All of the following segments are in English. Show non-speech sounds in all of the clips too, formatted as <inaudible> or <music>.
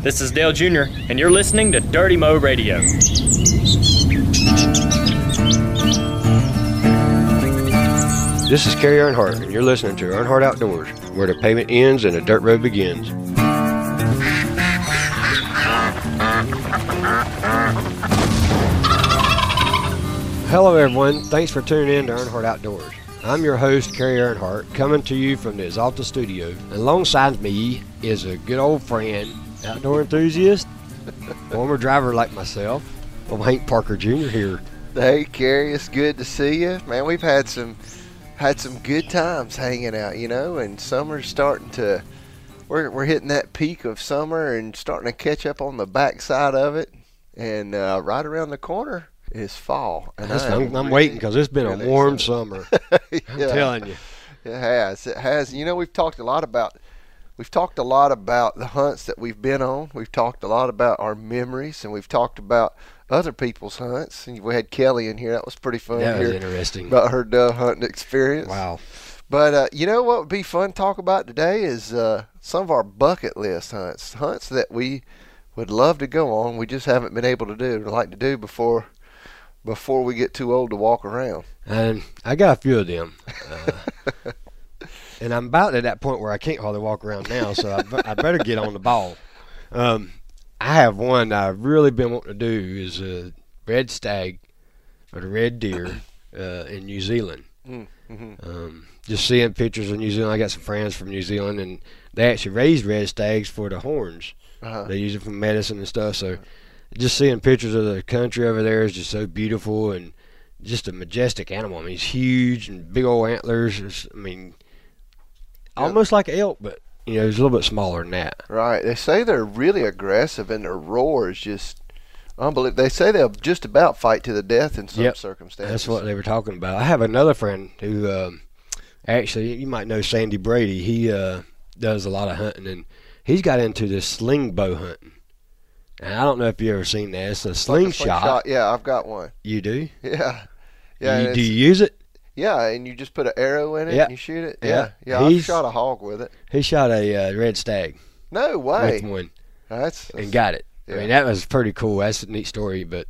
This is Dale Jr., and you're listening to Dirty Mo Radio. This is Kerry Earnhardt, and you're listening to Earnhardt Outdoors, where the pavement ends and the dirt road begins. Hello, everyone. Thanks for tuning in to Earnhardt Outdoors. I'm your host, Kerry Earnhardt, coming to you from the Axalta Studio. And alongside me is a good old friend, outdoor enthusiast, <laughs> former driver like myself, old Hank Parker Jr. here. Hey, Kerry, it's good to see you, man. We've had some had some good times hanging out, you know, and summer's starting to. We're we're hitting that peak of summer and starting to catch up on the backside of it, and uh, right around the corner is fall. And That's- I am I'm, I'm really, waiting because it's been a warm excited. summer. <laughs> I'm Yeah. telling you. It has. It has. You know, we've talked a lot about we've talked a lot about the hunts that we've been on. We've talked a lot about our memories, and we've talked about other people's hunts. And we had Kelly in here. That was pretty fun. That was interesting. about her dove hunting experience. Wow. But uh, you know what would be fun to talk about today is uh, some of our bucket list hunts, hunts that we would love to go on. We just haven't been able to do, like to do before before we get too old to walk around. And I got a few of them. Uh, <laughs> and I'm about at that point where I can't hardly walk around now, so I, be- I better get on the ball. Um, I have one I've really been wanting to do is a red stag or the red deer uh, in New Zealand. Mm-hmm. Um, just seeing pictures of New Zealand, I got some friends from New Zealand, and they actually raise red stags for the horns. Uh-huh. They use it for medicine and stuff. So, just seeing pictures of the country over there is just so beautiful and just a majestic animal. I mean, he's huge and big old antlers. I mean. Almost like elk, but you know, he's a little bit smaller than that. Right. They say they're really aggressive and their roar is just unbelievable. They say they'll just about fight to the death in some Yep. circumstances. That's what they were talking about. I have another friend who, um, actually, you might know Sandy Brady. He uh, does a lot of hunting, and he's got into this sling bow hunting. And I don't know if you ever seen that. It's a Like a slingshot. Yeah, I've got one. You do? Yeah. Yeah. you, do you use it? Yeah, and you just put an arrow in it Yeah. and you shoot it. Yeah. Yeah. Yeah. I've shot a hog with it. He shot a uh, red stag No way. with one That's, and got it. I mean, that was pretty cool. That's a neat story. But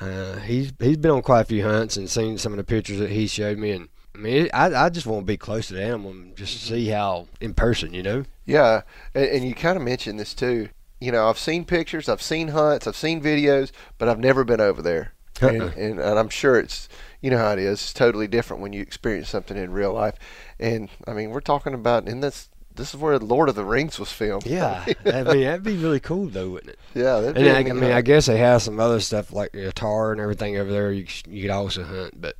uh, he's he's been on quite a few hunts and seen some of the pictures that he showed me. And I mean, I I just want to be close to the animal and just Mm-hmm. see how in person, you know. Yeah, and, and you kind of mentioned this too. You know, I've seen pictures, I've seen hunts, I've seen videos, but I've never been over there. And, Uh-uh. and, and I'm sure it's, you know how it is. It's totally different when you experience something in real life. And I mean, we're talking about, and this this is where Lord of the Rings was filmed. Yeah, <laughs> I mean that'd be really cool though, wouldn't it? yeah. that'd And be I, I mean, I guess they have some other stuff like the tahr and everything over there. You you could also hunt, but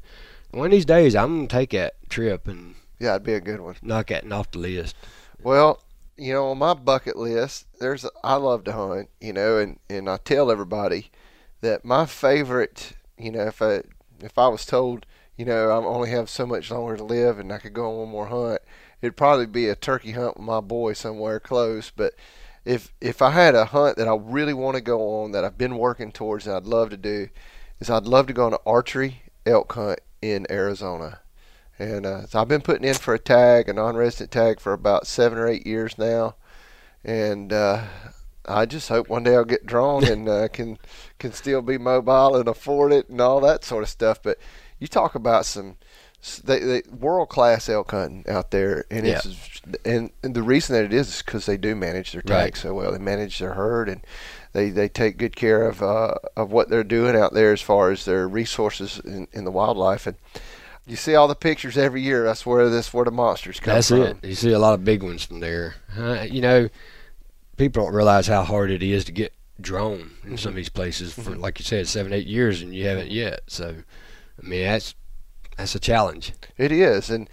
one of these days I'm gonna take that trip and yeah, it'd be a good one. knock that off the list. Well, you know, on my bucket list, there's I love to hunt, you know, and and I tell everybody that my favorite, you know, if I if I was told, you know, I only have so much longer to live and I could go on one more hunt, it'd probably be a turkey hunt with my boy somewhere close. But if if I had a hunt that I really want to go on that I've been working towards and I'd love to do, is I'd love to go on an archery elk hunt in Arizona. And uh, so I've been putting in for a tag, a non-resident tag, for about seven or eight years now, and uh, I just hope one day I'll get drawn <laughs> and uh, can can still be mobile and afford it and all that sort of stuff. But you talk about some they, they, world-class elk hunting out there, and it's and, and the reason that it is is because they do manage their tag Right. so well. They manage their herd and they, they take good care of uh, of what they're doing out there as far as their resources in, in the wildlife and. You see all the pictures every year. That's where this where the monsters come That's from. it. You see a lot of big ones from there. Uh, you know, people don't realize how hard it is to get drone in some of these places for, like you said, seven, eight years, and you haven't yet. So, I mean, that's that's a challenge. It is, and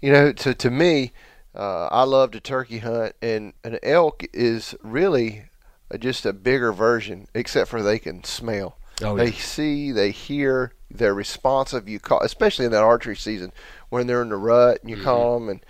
you know, to to me, uh, I love to turkey hunt, and an elk is really just a bigger version, except for they can smell. Oh, they yeah. see, they hear, they're responsive. You call, especially in that archery season when they're in the rut, and you Mhm. call them, and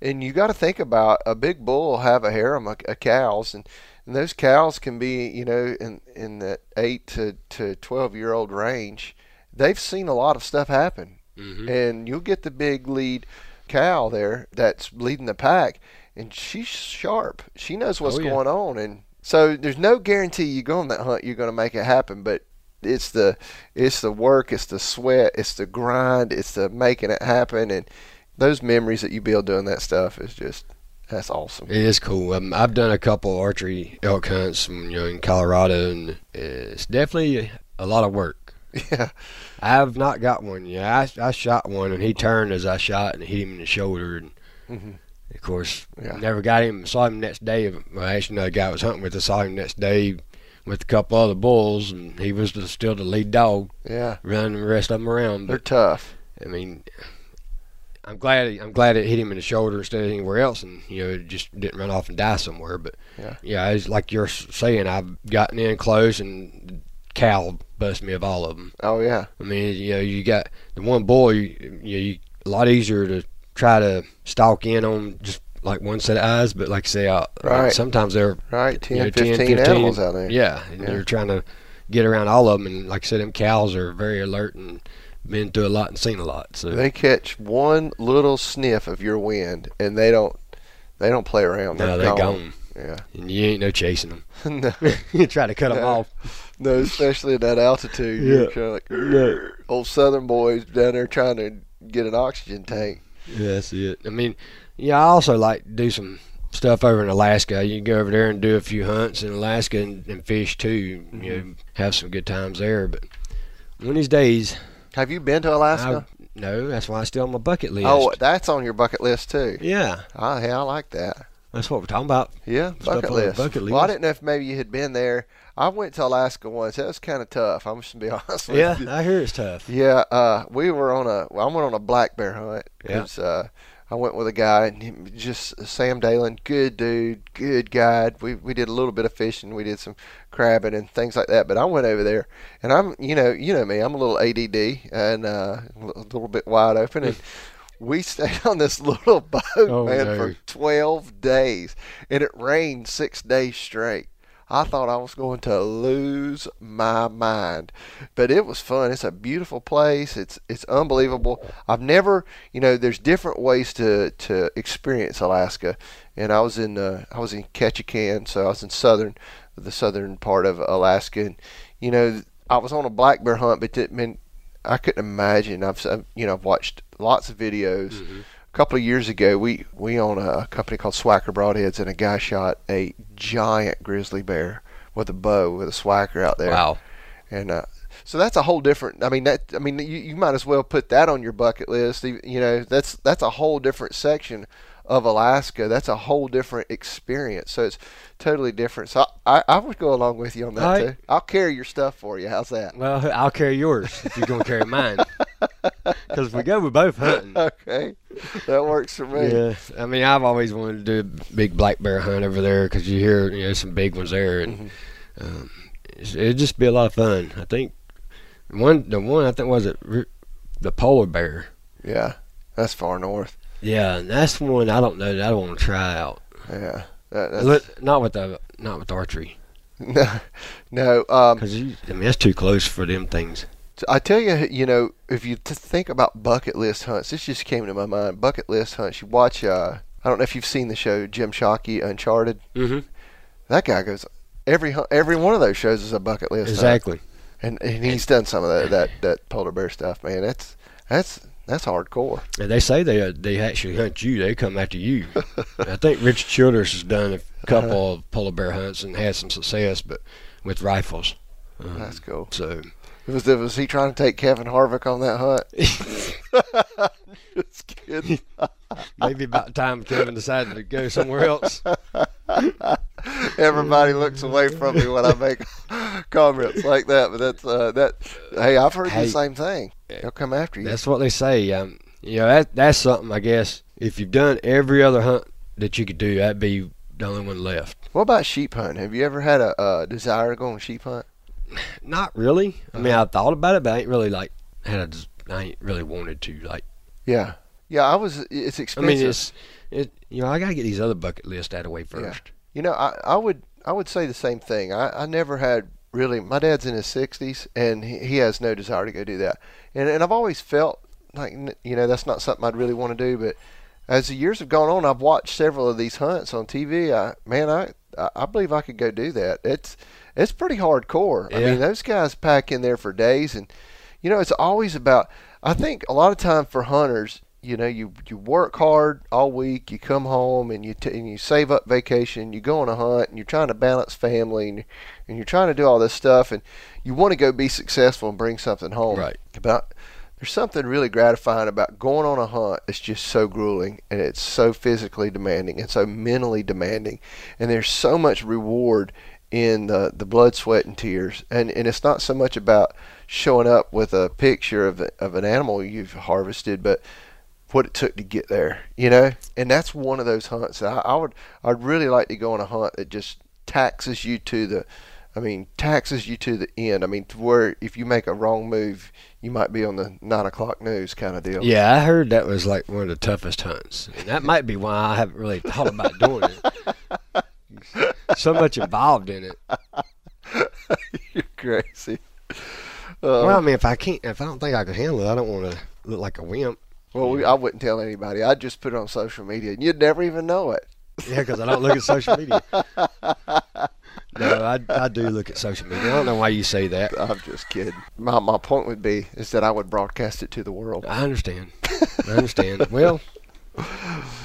and you got to think about a big bull will have a harem of, of cows, and and those cows can be, you know, in in that eight to to twelve year old range. They've seen a lot of stuff happen hmm and you'll get the big lead cow there that's leading the pack, and she's sharp. She knows what's Oh, yeah. going on, and So there's no guarantee you go on that hunt you're going to make it happen, but it's the it's the work, it's the sweat, it's the grind, it's the making it happen, and those memories that you build doing that stuff is just that's awesome. It is cool. Um, I've done a couple archery elk hunts, you know, in Colorado, and it's definitely a lot of work. Yeah, <laughs> I've not got one yet. I, I shot one, and he turned as I shot and hit him in the shoulder, and Mhm. of course, Yeah. never got him. Saw him next day. Well, actually, another guy I was hunting with. I saw him next day with a couple other bulls, and he was the, still the lead dog, yeah, running the rest of them around. they're tough. I mean, I'm glad I'm glad it hit him in the shoulder instead of anywhere else, and you know, it just didn't run off and die somewhere. But Yeah. yeah, it's like you're saying, I've gotten in close and Cal bust me of all of them. Oh yeah, I mean, you know, you got the one bull, you, you, you a lot easier to try to stalk in on just like one set of eyes, but like I say, uh, Right. sometimes they're right. 10, you know, 10, 15, 15, animals out there. yeah, and Yeah. you're trying to get around all of them, and like I said, them cows are very alert and been through a lot and seen a lot. So They catch one little sniff of your wind, and they don't they don't play around. no, They're they're gone. Yeah. and you ain't no chasing them. <laughs> no, <laughs> you try to cut them off. no, especially at that altitude. You're Yeah. kinda like No. old Southern boys down there trying to get an oxygen tank. Yeah, that's it. I mean, yeah, I also like to do some stuff over in Alaska. You can go over there and do a few hunts in Alaska and, and fish too. You mm-hmm. know, have some good times there. But one of these days, Have you been to Alaska? I, no, that's why it's still on my bucket list. oh, that's on your bucket list too. yeah, Ah, yeah, I like that. that's what we're talking about. Yeah, bucket on the list. Well, I didn't know if maybe you had been there. I went to Alaska once. That was kind of tough. I'm just gonna be <laughs> honest with Yeah, you. I hear it's tough. Yeah, uh, we were on a. Well, I went on a black bear hunt. Yeah. uh, I went with a guy, and just Sam Dalen, good dude, good guide. We we did a little bit of fishing, we did some crabbing and things like that. But I went over there, and I'm, you know, you know me, I'm a little ADD and uh, a little bit wide open, and <laughs> we stayed on this little boat, Oh, man, no. for 12 days, and it rained six days straight. I thought I was going to lose my mind, but it was fun. It's a beautiful place. It's it's unbelievable. I've never, you know, there's different ways to to experience Alaska, and I was in uh, I was in Ketchikan, so I was in southern, the southern part of Alaska, and you know, I was on a black bear hunt, but it meant I couldn't imagine. I've you know I've watched lots of videos. Mm-hmm. A couple of years ago, we we own a company called Swhacker Broadheads, and a guy shot a giant grizzly bear with a bow with a Swhacker out there. Wow. And uh, so that's a whole different. I mean, that I mean, you, you might as well put that on your bucket list. You you know, that's that's a whole different section of Alaska. That's a whole different experience. So it's totally different. So I, I would go along with you on that All right. too. I'll carry your stuff for you. How's that? Well, I'll carry yours if you're gonna carry mine. <laughs> Because we go, we're both hunting. Okay, <laughs> that works for me. Yeah, I mean, I've always wanted to do a big black bear hunt over there because you hear, you know, some big ones there, and um, it's, it'd just be a lot of fun. I think one, the one I think was it the polar bear. Yeah, that's far north. Yeah, and that's one I don't know that I want to try out. Yeah, that, not with the not with archery <laughs> no, no. Um, because I mean that's too close for them things. I tell you, you know, if you think about bucket list hunts, this just came to my mind. Bucket list hunts. You watch. Uh, I don't know if you've seen the show Jim Shockey Uncharted. Mm-hmm. That guy goes every every one of those shows is a bucket list. hunt. Exactly. And and he's done some of that that that polar bear stuff. Man, that's that's that's hardcore. And they say they uh, they actually hunt you. They come after you. <laughs> I think Richard Childress has done a couple of polar bear hunts and had some success, but with rifles. Um, That's cool. So Was was he trying to take Kevin Harvick on that hunt? <laughs> <laughs> Just kidding. <laughs> maybe about time Kevin decided to go somewhere else. Everybody looks away from me when I make comments like that. But that's uh, that. Hey, I've heard Hey. the same thing. They'll come after you. That's what they say. Um, you know that that's something I guess. If you've done every other hunt that you could do, that'd be the only one left. What about sheep hunting? Have you ever had a, a desire to go on sheep hunt? Not really. I mean, uh-huh. I thought about it, but I ain't really like had a. des- I ain't really wanted to like. Yeah, yeah. I was. It's expensive. I mean, it's it. You know, I gotta get these other bucket lists out of the way first. You know, I, I would I would say the same thing. I, I never had really. My dad's in his sixties, and he, he has no desire to go do that. And and I've always felt like you know that's not something I'd really want to do. But as the years have gone on, I've watched several of these hunts on TV. I, man, I I believe I could go do that. It's it's pretty hardcore. I mean, those guys pack in there for days, and you know, it's always about. I think a lot of time for hunters, you know, you you work hard all week, you come home and you t- and you save up vacation, you go on a hunt, and you're trying to balance family, and, and you're trying to do all this stuff, and you want to go be successful and bring something home. Right. But there's something really gratifying about going on a hunt. It's just so grueling and it's so physically demanding and so mentally demanding, and there's so much reward in the the blood, sweat, and tears. And and it's not so much about showing up with a picture of of an animal you've harvested, but what it took to get there, you know. And that's one of those hunts. that I, I would I'd really like to go on a hunt that just taxes you to the I mean, taxes you to the end. I mean, to where if you make a wrong move, you might be on the nine o'clock news kind of deal. Yeah, I heard that was like one of the toughest hunts, and that might be why I haven't really thought about doing it. <laughs> So much involved in it. <laughs> You're crazy. Well, I Uh, mean, if I can't, if I don't think I can handle it, I don't want to look like a wimp. well, we, I wouldn't tell anybody. I'd just put it on social media, and you'd never even know it. Yeah, because I don't look at social media. <laughs> I, I do look at social media. I don't know why you say that. I'm just kidding. My my point would be is that I would broadcast it to the world. I understand. I understand. Well,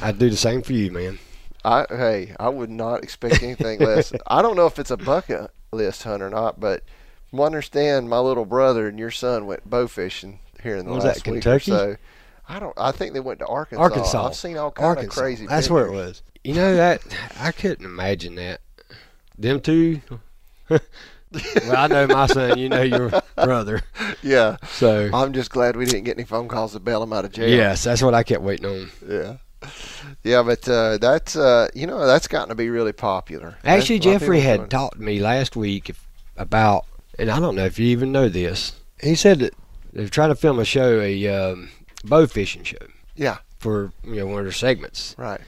I'd do the same for you, man. I hey, I would not expect anything less. I don't know if it's a bucket list hunt or not, but from what I understand, my little brother and your son went bow fishing here in the Was that last week Kentucky? or so. I don't. I think they went to Arkansas. Arkansas. I've seen all kind Arkansas. of crazy. That's where it was. You know that I couldn't imagine that. Them two. <laughs> well, I know my son. You know your brother. Yeah, So I'm just glad we didn't get any phone calls to bail him out of jail. yes, that's what I kept waiting on. Yeah. Yeah, but uh, that's uh, you know that's gotten to be really popular. Actually, That's- a lot of Jeffrey had doing talked to me last week if, about, and I don't know if you even know this. He said that they're trying to film a show, a um, bow fishing show. Yeah. For you know one of their segments, right.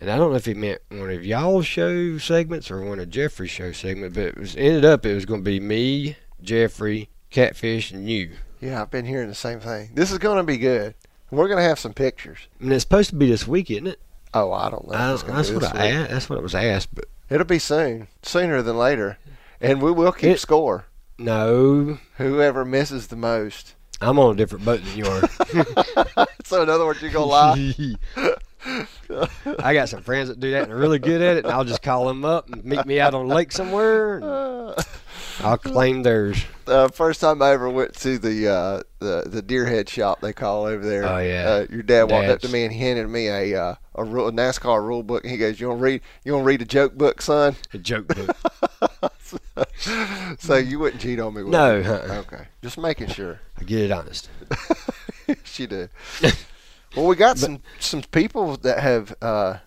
And I don't know if he meant one of y'all's show segments or one of Jeffrey's show segments, but it was ended up it was going to be me, Jeffrey, Catfish, and you. Yeah, I've been hearing the same thing. This is going to be good. We're going to have some pictures. And it's supposed to be this week, isn't it? Oh, I don't know. I don't, that's what I asked, that's what it was asked, but It'll be soon, sooner than later, and we will keep It- score. no, Whoever misses the most. I'm on a different boat than you are. <laughs> so in other words, you're gonna lie. <laughs> I got some friends that do that and are really good at it, and I'll just call them up and meet me out on the lake somewhere. <laughs> I'll claim theirs. uh, first time I ever went to the uh, the the deer head shop they call over there. Oh, yeah. Uh, your dad walked up to me and handed me a uh, a, rule, a NASCAR rule book. And he goes, "You want to read? You want to read a joke book, son?" A joke book. <laughs> so you wouldn't cheat on me? Would No, you? uh-uh. Okay, just making sure. I get it honest. <laughs> she did. Well, we got some some people that have uh,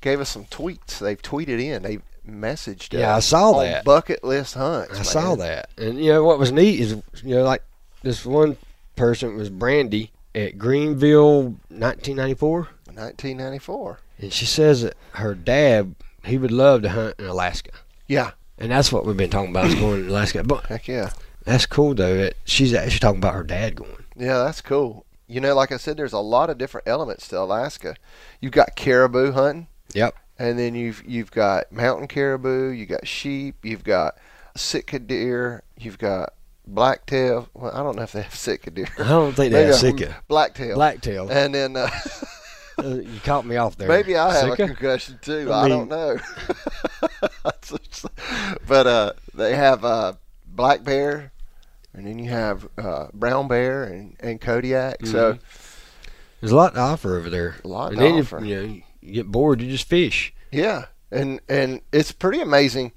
gave us some tweets. They've tweeted in. They messaged. Yeah, I saw that. bucket list hunts. I saw that. And you know what was neat is you know like this one person was Brandy at Greenville 1994 1994. and she says that her dad he would love to hunt in Alaska. Yeah. And that's what we've been talking about is going to Alaska. But Heck yeah. that's cool though that she's actually talking about her dad going. Yeah, that's cool. You know, like I said, there's a lot of different elements to Alaska. You've got caribou hunting. Yep. And then you've you've got mountain caribou. You got sheep. You've got Sitka deer. You've got blacktail. Well, I don't know if they have Sitka deer. I don't think they Maybe have a Sika. Blacktail. Blacktail. And then uh, <laughs> Uh, you caught me off there. maybe I have a concussion too. I I, don't know. <laughs> but uh, they have uh, black bear, and then you have uh, brown bear and, and Kodiak. So There's a lot to offer over there. a lot and to then offer. if you know you get bored, you just fish. Yeah, and and it's pretty amazing.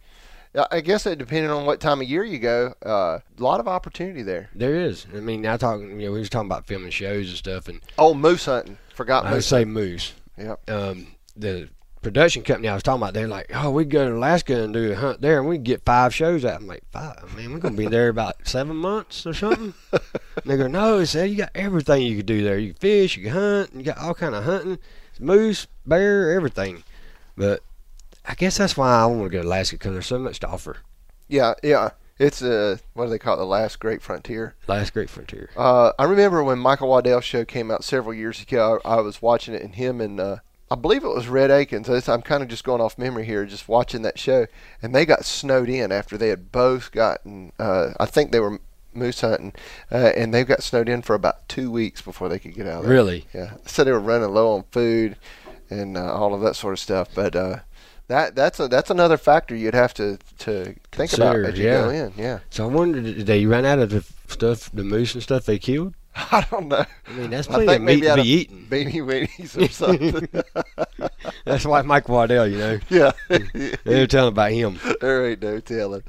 I- guess it depending on what time of year you go, uh, a lot of opportunity there. There is. I mean, I talk. You know, we was talking about filming shows and stuff, and Oh, moose hunting. Forgot I moose. say moose. Yep. Um, the production company I was talking about, they're like, "Oh, we go to Alaska and do a hunt there, and we get five shows out." I'm like, five? Man, we're gonna be there about <laughs> seven months or something." and they go, "No," said, "You got everything you could do there. You can fish, you can hunt, you got all kind of hunting, moose, bear, everything." But I guess that's why I want to go to Alaska because there's so much to offer. Yeah, yeah. It's a what do they call it? The last great frontier. Last Great Frontier. Uh, I remember when Michael Waddell's show came out several years ago. I, I was watching it, and him and uh, I believe it was Red Akins. I'm kind of just going off memory here, just watching that show, and they got snowed in after they had both gotten. Uh, I think they were moose hunting, uh, and they got snowed in for about two weeks before they could get out of there. Really? Yeah, so they were running low on food and uh, all of that sort of stuff. But uh, that that's a that's another factor you'd have to to think about as you yeah. go in. Yeah, So I wondered, did they run out of the stuff, the moose and stuff they killed? <laughs> I don't know. I mean, that's I plenty think of meat to be eaten. Beanie weenies or something. <laughs> <laughs> That's why Mike Waddell, you know, yeah. they're telling about him. there ain't no telling.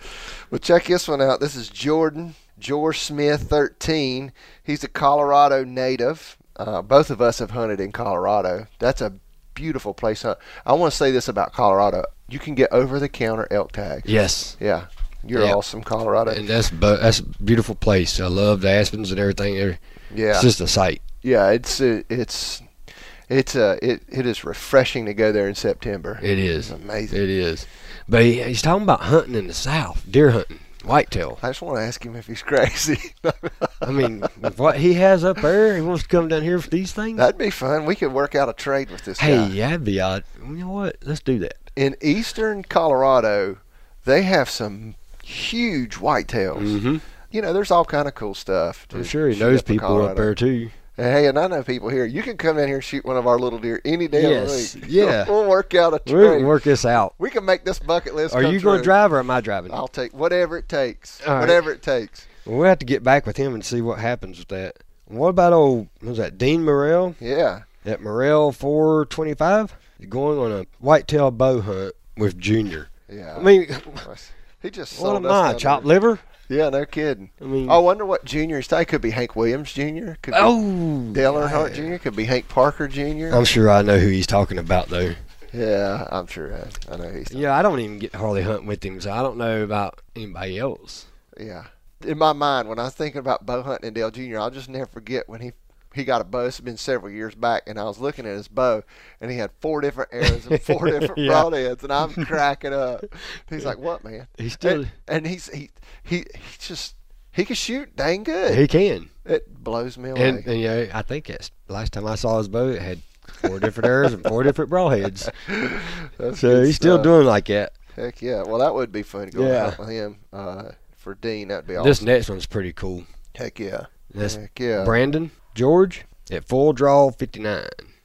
Well, check this one out. This is Jordan George Smith, 13. He's a Colorado native. Uh, both of us have hunted in Colorado. That's a beautiful place. to hunt. I want to say this about Colorado. You can get over the counter elk tags. Yes, Yeah. You're awesome, Colorado. and that's that's a beautiful place. I love the aspens and everything. There, Yeah. it's just a sight. yeah, it's uh, it's it's uh it, it is refreshing to go there in September. It it's amazing. It is. But he, he's talking about hunting in the south, deer hunting, whitetail. I just want to ask him if he's <laughs> crazy. I mean, what he has up there, he wants to come down here for these things. That'd be fun. We could work out a trade with this hey, guy. yeah, that'd be odd. You know what? Let's do that. In eastern Colorado, they have some huge whitetails. Mm-hmm. You know, there's all kind of cool stuff. I'm sure he knows up people up there too. Hey, and I know people here. You can come in here and shoot one of our little deer any day Yes, of the week. <laughs> yeah. we'll work out a We trade. can work this out. We can make this bucket list. Are you going to drive or am I driving? I'll take whatever it takes. All right. whatever it takes. We'll have to get back with him and see what happens with that. What about old, what was that, Dean Morrell Yeah. at Morrell 425? Going on a whitetail bow hunt with Junior. Yeah. I mean, he just what sold am us I, down chopped there. liver? Yeah, no kidding. I mean, I wonder what juniors. They could be Hank Williams Jr. Could be oh, Dale Earnhardt yeah. Jr. Could be Hank Parker Jr. I'm sure I know who he's talking about, though. yeah, I'm sure I, I know he's. Yeah, I don't even get Harley hardly hunt with him, so I don't know about anybody else. Yeah. In my mind, when I was thinking about bow hunting and Dale Jr., I'll just never forget when he he got a bow. It's been several years back, and I was looking at his bow, and he had four different arrows and four <laughs> different Yeah. broadheads, and I'm <laughs> cracking up. He's like, "What, man?" He's still, And, and he's he he he just he can shoot dang good. he can. it blows me away. And, and you know, I think it's last time I saw his bow, it had four different arrows and four different broadheads. <laughs> That's So he's still doing like that. Heck yeah! Well, that would be fun to go Yeah. out with him. Uh, for Dean, that'd be awesome. This next one's pretty cool. Heck yeah! That's Heck yeah! Brandon George at Full Draw 59.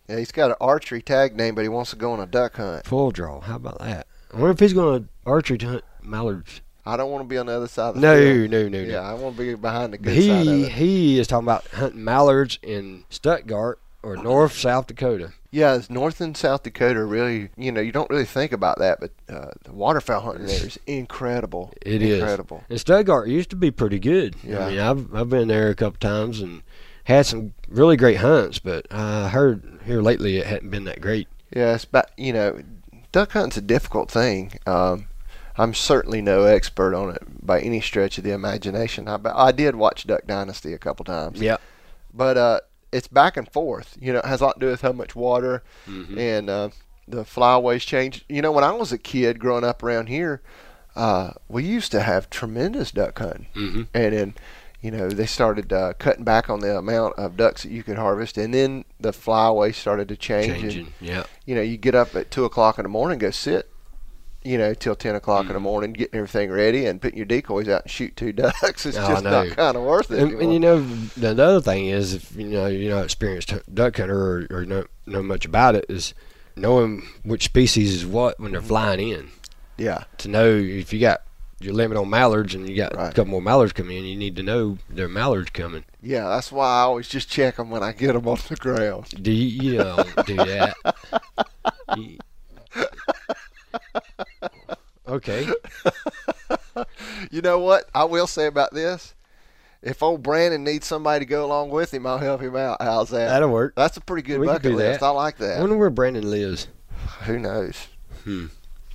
Yeah, he's got an archery tag name, but he wants to go on a duck hunt. Full Draw. How about that? I wonder if he's going to archery to hunt mallards. I don't want to be on the other side of the No, field. no, no, no. Yeah, I want to be behind the good side of he it. he is talking about hunting mallards in Stuttgart or North South Dakota. Yeah, North and South Dakota really, you know, you don't really think about that, but uh, the waterfowl hunting there is incredible. It is. incredible. And Stuttgart used to be pretty good. Yeah. I mean, I've I've been there a couple times and had some really great hunts, but I heard here lately it hadn't been that great. Yeah, but you know, duck hunting's a difficult thing. Um, I'm certainly no expert on it by any stretch of the imagination. I, I did watch Duck Dynasty a couple times. Yep. but uh, it's back and forth. You know, it has a lot to do with how much water Mm-hmm. and uh, the flyways change. You know, when I was a kid growing up around here, uh, we used to have tremendous duck hunting, Mm-hmm. and then you know they started uh, cutting back on the amount of ducks that you could harvest, and then the flyways started to change. And, Yeah. you know, you get up at two o'clock in the morning, go sit. You know, till ten o'clock in Mm-hmm. the morning, getting everything ready and putting your decoys out and shoot two <laughs> ducks. It's Oh, just not kind of worth it. And, and you know, the other thing is, if you know you're not experienced duck hunter or, or know know much about it, is knowing which species is what when they're Mm-hmm. flying in. yeah, To know if you got your limit on mallards and you got a couple more mallards coming in, you need to know there are mallards coming. Yeah, that's why I always just check them when I get them on the ground. Do you, you don't do that? <laughs> You- okay. You know what I will say about this? If old Brandon needs somebody to go along with him, I'll help him out. How's that? That'll work. That's a pretty good We bucket list. that. I like that. I wonder where Brandon lives. Who knows? Hmm.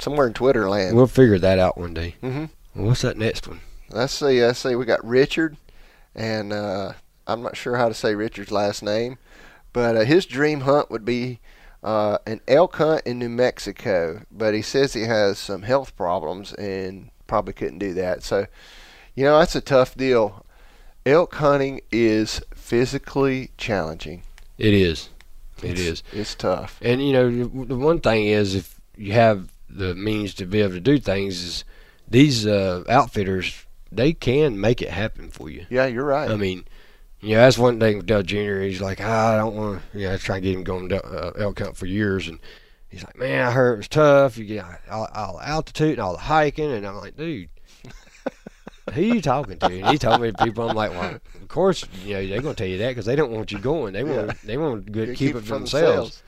Somewhere in Twitter land. We'll figure that out one day. Mhm. Well, what's that next one? Let's see. Let's see. We got Richard, and uh, I'm not sure how to say Richard's last name, but uh, his dream hunt would be uh, an elk hunt in New Mexico. But he says he has some health problems and probably couldn't do that. So, You know, that's a tough deal. Elk hunting is physically challenging. It is. It it's, is. It's tough. And you know, the one thing is if you have the means to be able to do things, is these uh, outfitters they can make it happen for you. Yeah, you're right. I mean, you know, that's one thing with Dale Jr. He's like, ah, I don't want to. You know, I try to get him going to uh, elk hunt for years, and he's like, man, I heard it was tough. You get all, all the altitude and all the hiking, and I'm like, dude. <laughs> Who you talking to? And he told me people. I'm like, well, of course, you know they're gonna tell you that because they don't want you going. They want Yeah. they want to You keep, it for for themselves. themselves.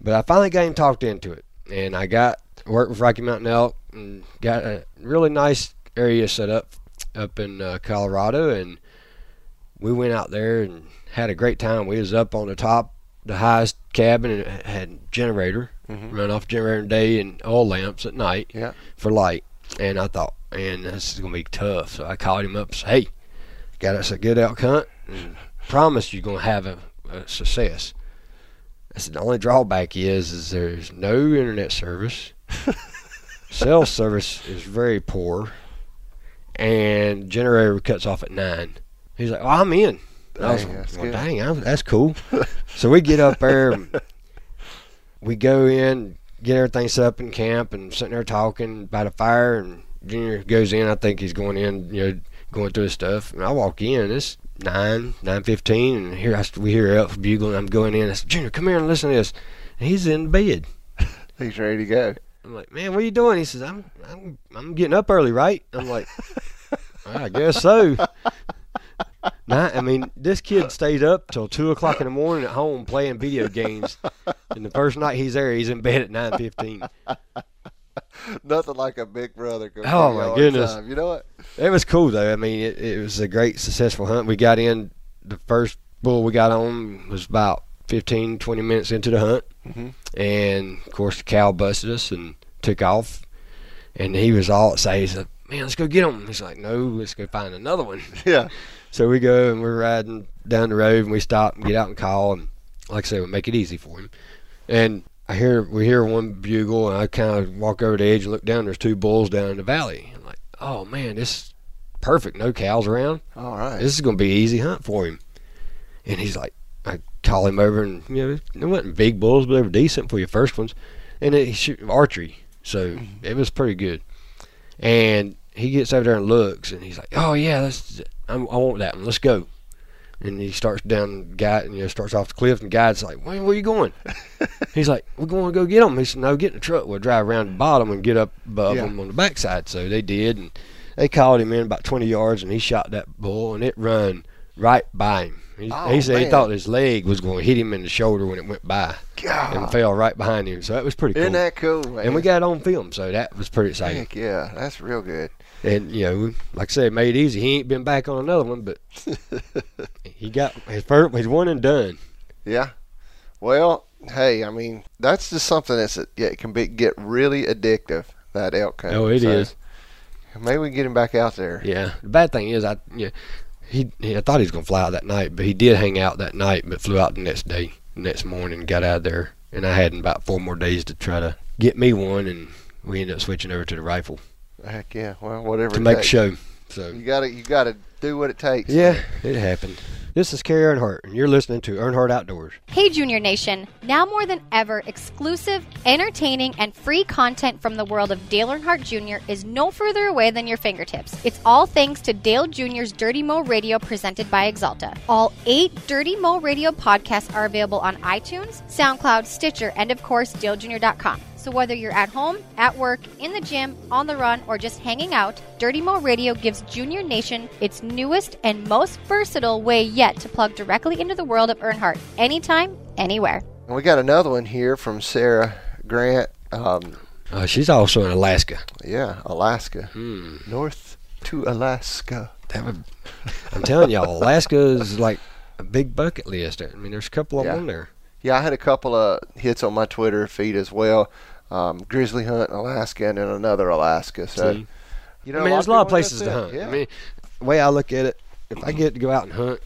But I finally got him talked into it, and I got worked with Rocky Mountain Elk and got a really nice area set up up in uh, Colorado, and we went out there and had a great time. We was up on the top, the highest cabin, and had generator Mhm. run off generator day and oil lamps at night Yeah. for light. And I thought, man, this is gonna be tough. So I called him up and said, hey, got us a good elk hunt, and promise you're gonna have a, a success. I said the only drawback is is there's no internet service. <laughs> Cell service is very poor, and generator cuts off at nine. He's like, "Oh, I'm in." And I was Dang, that's well, dang, I'm, that's cool. so we get up there, <laughs> we go in, get everything set up in camp, and sitting there talking by the fire. And Junior goes in. I think he's going in, you know, going through his stuff. And I walk in. It's nine, nine fifteen, and here I, we hear elk bugling. I'm going in. I said, Junior, come here and listen to this. And he's in bed. <laughs> He's ready to go. I'm like, man, what are you doing? He says, I'm, I'm, I'm getting up early, right? I'm like, <laughs> I guess so. Nah, I mean, this kid stays up till two o'clock in the morning at home playing video games, and the first night he's there, he's in bed at nine fifteen. <laughs> Nothing like a big brother. Oh, my goodness. You know what? It was cool though. I mean, it, it was a great successful hunt. We got in. The first bull we got on was about 15, 20 minutes into the hunt, Mhm. and of course the cow busted us and took off. And he was all excited. He's like, "Man, let's go get him." He's like, "No, let's go find another one." <laughs> Yeah. So we go and we're riding down the road and we stop and get out and call and like I say, we make it easy for him. And I hear we hear one bugle and I kind of walk over the edge and look down. There's two bulls down in the valley. I'm like, oh man, this is perfect. No cows around. All right. This is gonna be an easy hunt for him. And he's like, I call him over and you know they wasn't big bulls, but they were decent for your first ones. And he shoot archery, so mm-hmm. it was pretty good. And he gets over there and looks, and he's like, "Oh yeah, let's. I'm, I want that one. Let's go." And he starts down, guy, and you know, starts off the cliff, and the guide's like, "Where, where you going?" <laughs> he's like, "We're going to go get them." He said, "No, get in the truck. We'll drive around the bottom and get up above Yeah. them on the backside." So they did, and they called him in about 20 yards, and he shot that bull, and it run right by him. He, Oh, he said he thought his leg was going to hit him in the shoulder when it went by, and fell right behind him. So that was pretty cool. Isn't that cool, man? and we got it on film, so that was pretty exciting. Heck yeah, that's real good. And you know, like I said, made it easy. He ain't been back on another one, but <laughs> he got his first, his one and done. Yeah. Well, hey, I mean, that's just something that's yeah, it can be get really addictive. That elk. Oh, it So, is. Maybe we can get him back out there. Yeah. The bad thing is, I yeah, he, he I thought he was gonna fly out that night, but he did hang out that night, but flew out the next day, next morning, got out of there, and I had about four more days to try to get me one, and we ended up switching over to the rifle Heck yeah. Well, whatever. to make a takes. show. So You gotta, you gotta do what it takes. yeah, it happened. This is Kerry Earnhardt, and you're listening to Earnhardt Outdoors. Hey, Junior Nation. Now more than ever, exclusive, entertaining, and free content from the world of Dale Earnhardt Jr. is no further away than your fingertips. It's all thanks to Dale Jr.'s Dirty Mo Radio presented by Axalta. All eight Dirty Mo Radio podcasts are available on iTunes, SoundCloud, Stitcher, and of course, DaleJr.com. So whether you're at home, at work, in the gym, on the run, or just hanging out, Dirty Mo Radio gives Junior Nation its newest and most versatile way yet to plug directly into the world of Earnhardt anytime, anywhere. And we got another one here from Sarah Grant. Um, Uh, she's also in Alaska. yeah, Alaska, Hmm. north to Alaska. That would, I'm telling y'all, Alaska is like a big bucket list. I mean, there's a couple of Yeah. them on there. Yeah, I had a couple of hits on my Twitter feed as well. Um, grizzly hunt in Alaska and then another Alaska. So, See? you know, I mean, there's a lot of places to hunt. Yeah. I mean, the way I look at it, if I get to go out and hunt,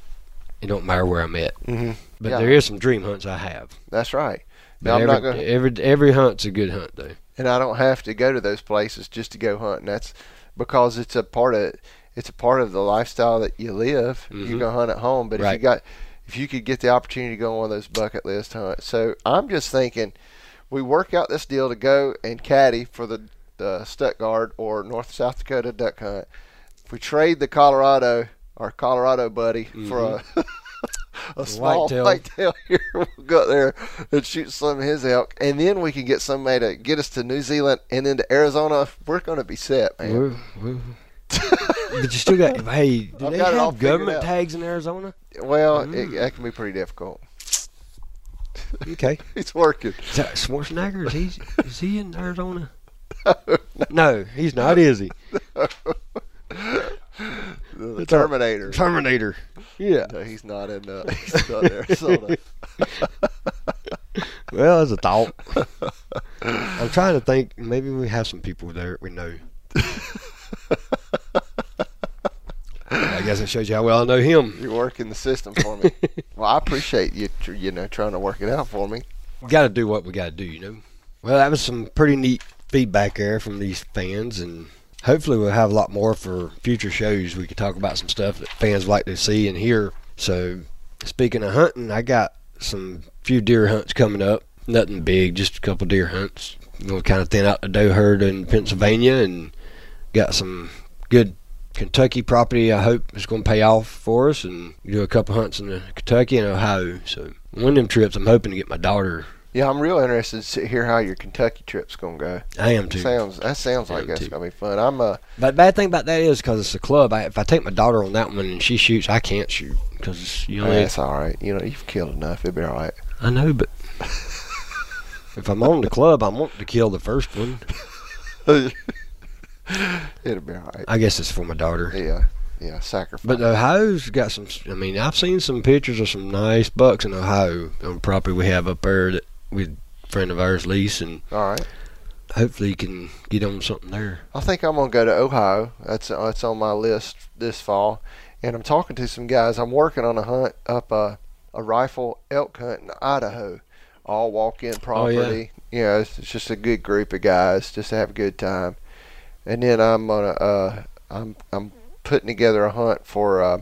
it don't matter where I'm at. hmm But Yeah. there is some dream hunts I have. that's right. Now, I'm every, not gonna, every every hunt's a good hunt though. and I don't have to go to those places just to go hunt. And that's because it's a part of it's a part of the lifestyle that you live. Mhm. You're gonna hunt at home, but if you got if you could get the opportunity to go on one of those bucket list hunts. So I'm just thinking we work out this deal to go and caddy for the, the Stuttgart or North South Dakota duck hunt. If we trade the Colorado, our Colorado buddy, for a mm-hmm. <laughs> a small whitetail. whitetail <laughs> here, we'll go up there and shoot some of his elk, and then we can get somebody to get us to New Zealand and then to Arizona. We're going to be set, man. We're- we're- <laughs> but you still got. <laughs> Hey, do I've they got have government tags in Arizona? Well, it, Mm. that can be pretty difficult. Okay. <laughs> He's working. Is that Schwarzenegger? Is he is he in Arizona? <laughs> No, he's not. Is he? The It's a- Terminator. Terminator. Yeah. No, he's not in. Uh, he's not in Arizona. Well, as a thought. I'm trying to think. Maybe we have some people there we know. I guess it shows you how well I know him. You're working the system for me. <laughs> well, I appreciate you. You know, trying to work it out for me. We got to do what we got to do, you know. Well, that was some pretty neat feedback there from these fans, and hopefully we'll have a lot more for future shows. We could talk about some stuff that fans like to see and hear. So, speaking of hunting, I got some few deer hunts coming up. Nothing big, just a couple deer hunts. We'll kind of thin out the doe herd in Pennsylvania, and got some good Kentucky property. I hope is going to pay off for us, and do a couple hunts in Kentucky and Ohio. So, one of them trips, I'm hoping to get my daughter Yeah, I'm real interested to hear how your Kentucky trip's gonna go. I am too. Sounds that sounds like that's too. gonna be fun. I'm uh But the bad thing about that is because it's a club. I, if I take my daughter on that one and she shoots, I can't shoot because you know. that's all right. You know, you've killed enough. It'll be all right. I know, but <laughs> if I'm on the club, I want to kill the first one. <laughs> <laughs> It'll be all right. I guess it's for my daughter. Yeah, yeah. Sacrifice. But Ohio's got some. I mean, I've seen some pictures of some nice bucks in Ohio on property we have up there that with a friend of ours lease, and all right. hopefully you can get on something there. I think I'm gonna go to Ohio. That's uh, that's on my list this fall, and I'm talking to some guys. I'm working on a hunt up a a rifle elk hunt in Idaho, all walk-in oh, property. yeah. it's, it's just a good group of guys just to have a good time. And then I'm gonna uh, I'm I'm putting together a hunt for uh,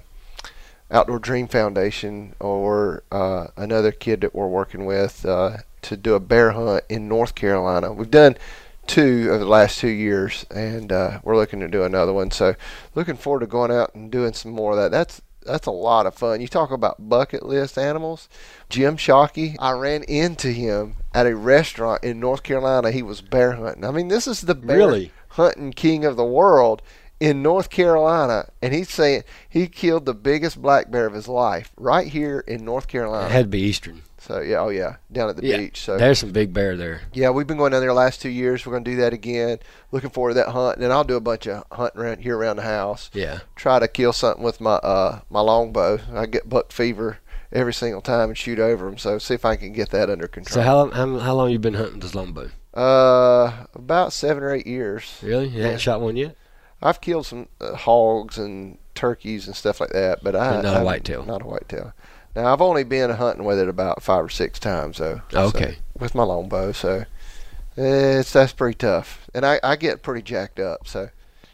Outdoor Dream Foundation or uh, another kid that we're working with uh, to do a bear hunt in North Carolina. We've done two of the last two years, and uh, we're looking to do another one. So, looking forward to going out and doing some more of that. That's that's a lot of fun. You talk about bucket list animals. Jim Shockey, I ran into him at a restaurant in North Carolina. He was bear hunting. I mean, this is the bear Really? Hunting king of the world in North Carolina, and he's saying he killed the biggest black bear of his life right here in North It Carolina. had to be Eastern. So yeah, oh yeah, down at the Yeah, beach. So There's some big bear there. yeah, we've been going down there the last two years. We're going to do that again. Looking forward to that hunt, and I'll do a bunch of hunting around here around the house. Yeah. Try to kill something with my uh my longbow. I get buck fever every single time and shoot over them. So see if I can get that under control. So how long how, how long you been hunting this longbow? uh, about seven or eight years. Really? You Yeah. haven't shot one yet? I've killed some uh, hogs and turkeys and stuff like that, but I But not a I'm whitetail. Not a whitetail. Now I've only been hunting with it about five or six times though. Oh, so- okay. with my longbow, so it's that's pretty tough, and I I get pretty jacked up. So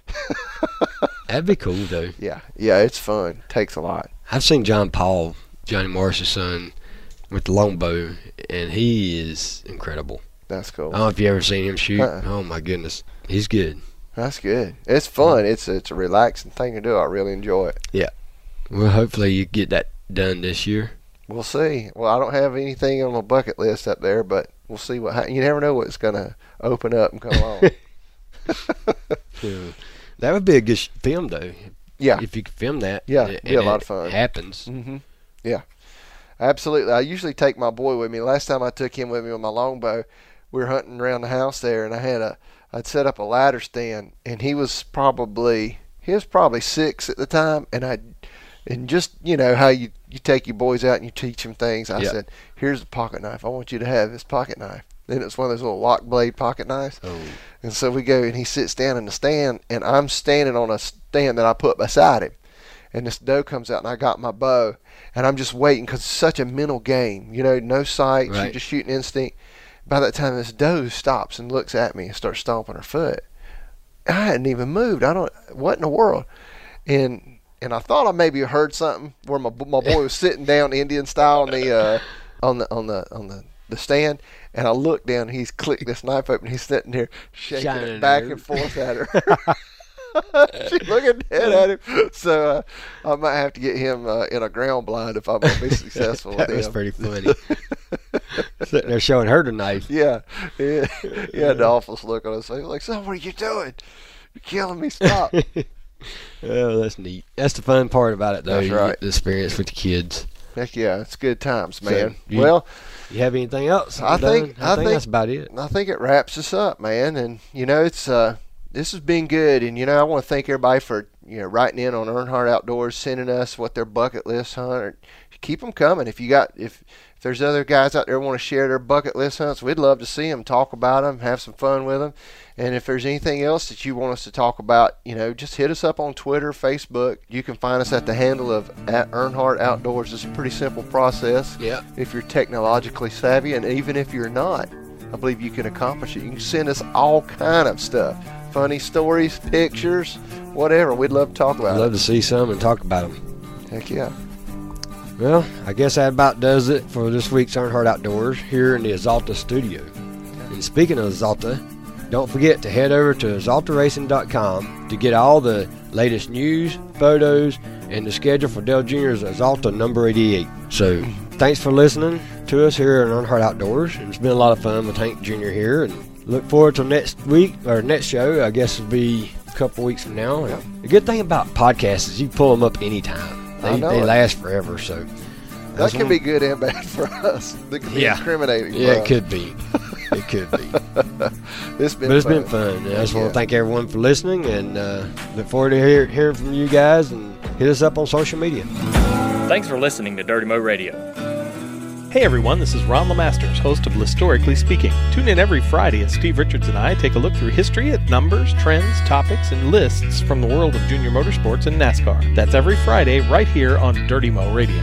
<laughs> That'd be cool though. yeah, yeah, it's fun. Takes a lot. I've seen John Paul, Johnny Morris's son, with the longbow, and he is incredible. That's cool. I don't know if you ever seen him shoot. Uh-uh. Oh my goodness, he's good. That's good. It's fun. It's it's a relaxing thing to do. I really enjoy it. Yeah. Well, hopefully you get that done this year. We'll see. Well, I don't have anything on my bucket list up there, but we'll see what. You never know what's gonna open up and come <laughs> along. Yeah. That would be a good film though. yeah, If you could film that. Yeah, it'd be a lot of fun. Happens. hmm Yeah, absolutely. I usually take my boy with me. Last time I took him with me on my longbow, we were hunting around the house there, and I had a I'd set up a ladder stand, and he was probably he was probably six at the time, and I and just you know how you you take your boys out and you teach them things. I Yeah. said, "Here's the pocket knife. I want you to have this pocket knife." Then it's one of those little lock blade pocket knives. Oh. And so we go, and he sits down in the stand, and I'm standing on a stand that I put beside him. And this doe comes out, and I got my bow, and I'm just waiting because it's such a mental game. You know, no sights, you're just shooting instinct. By that time, this doe stops and looks at me and starts stomping her foot. I hadn't even moved. I don't. What in the world? and and I thought I maybe heard something where my my boy was sitting down Indian style on the uh, on the on the on the the stand, and I looked down. He's clicked this knife open. He's sitting there shaking Shining it back it. and forth at her. <laughs> <laughs> She's looking dead at him. So uh, I might have to get him uh, in a ground blind if I'm gonna be successful <laughs> that with was him. pretty funny. <laughs> Sitting there showing her the knife. Yeah, yeah. He had the awful look on his face. Like, son, what are you doing? You're killing me. Stop. Oh, that's neat. That's the fun part about it, though. That's right. the experience with the kids. Heck yeah, it's good times, man. you- well, You have anything else? I think- I, I think think- that's about it. I think it wraps us up, man. And you know, it's uh, this has been good. And you know, I want to thank everybody for you know writing in on Earnhardt Outdoors, sending us what their bucket list hunt. Keep them coming. If you got if if there's other guys out there want to share their bucket list hunts, we'd love to see them, talk about them, have some fun with them. And if there's anything else that you want us to talk about, you know, just hit us up on Twitter, Facebook. You can find us at the handle of at Earnhardt Outdoors. It's a pretty simple process Yeah. if you're technologically savvy, and even if you're not, I believe you can accomplish it. You can send us all kind of stuff, funny stories, pictures, whatever. We'd love to talk I'd about love to see some and talk about them. Heck yeah. Well, I guess that about does it for this week's Earnhardt Outdoors here in the Axalta studio. And speaking of Axalta, don't forget to head over to axaltaracing.com to get all the latest news, photos, and the schedule for Dale Jr.'s Axalta number 88. So, thanks for listening to us here at Earnhardt Outdoors. It's been a lot of fun with Hank Jr. here. And look forward to next week, or next show, I guess it'll be a couple weeks from now. And the good thing about podcasts is you pull them up anytime. I They, know they last forever, so That can one- be good and bad <laughs> for us. That can be Yeah. incriminating. Yeah, for it could be. <laughs> It could be. us. <laughs> It's been But it's fun. been fun. I just want to thank everyone for listening and uh, look forward to hear, hearing from you guys and hit us up on social media. Thanks for listening to Dirty Mo Radio. Hey everyone, this is Ron Lemasters, host of Historically Speaking. Tune in every Friday as Steve Richards and I take a look through history at numbers, trends, topics, and lists from the world of junior motorsports and NASCAR. That's every Friday right here on Dirty Mo Radio.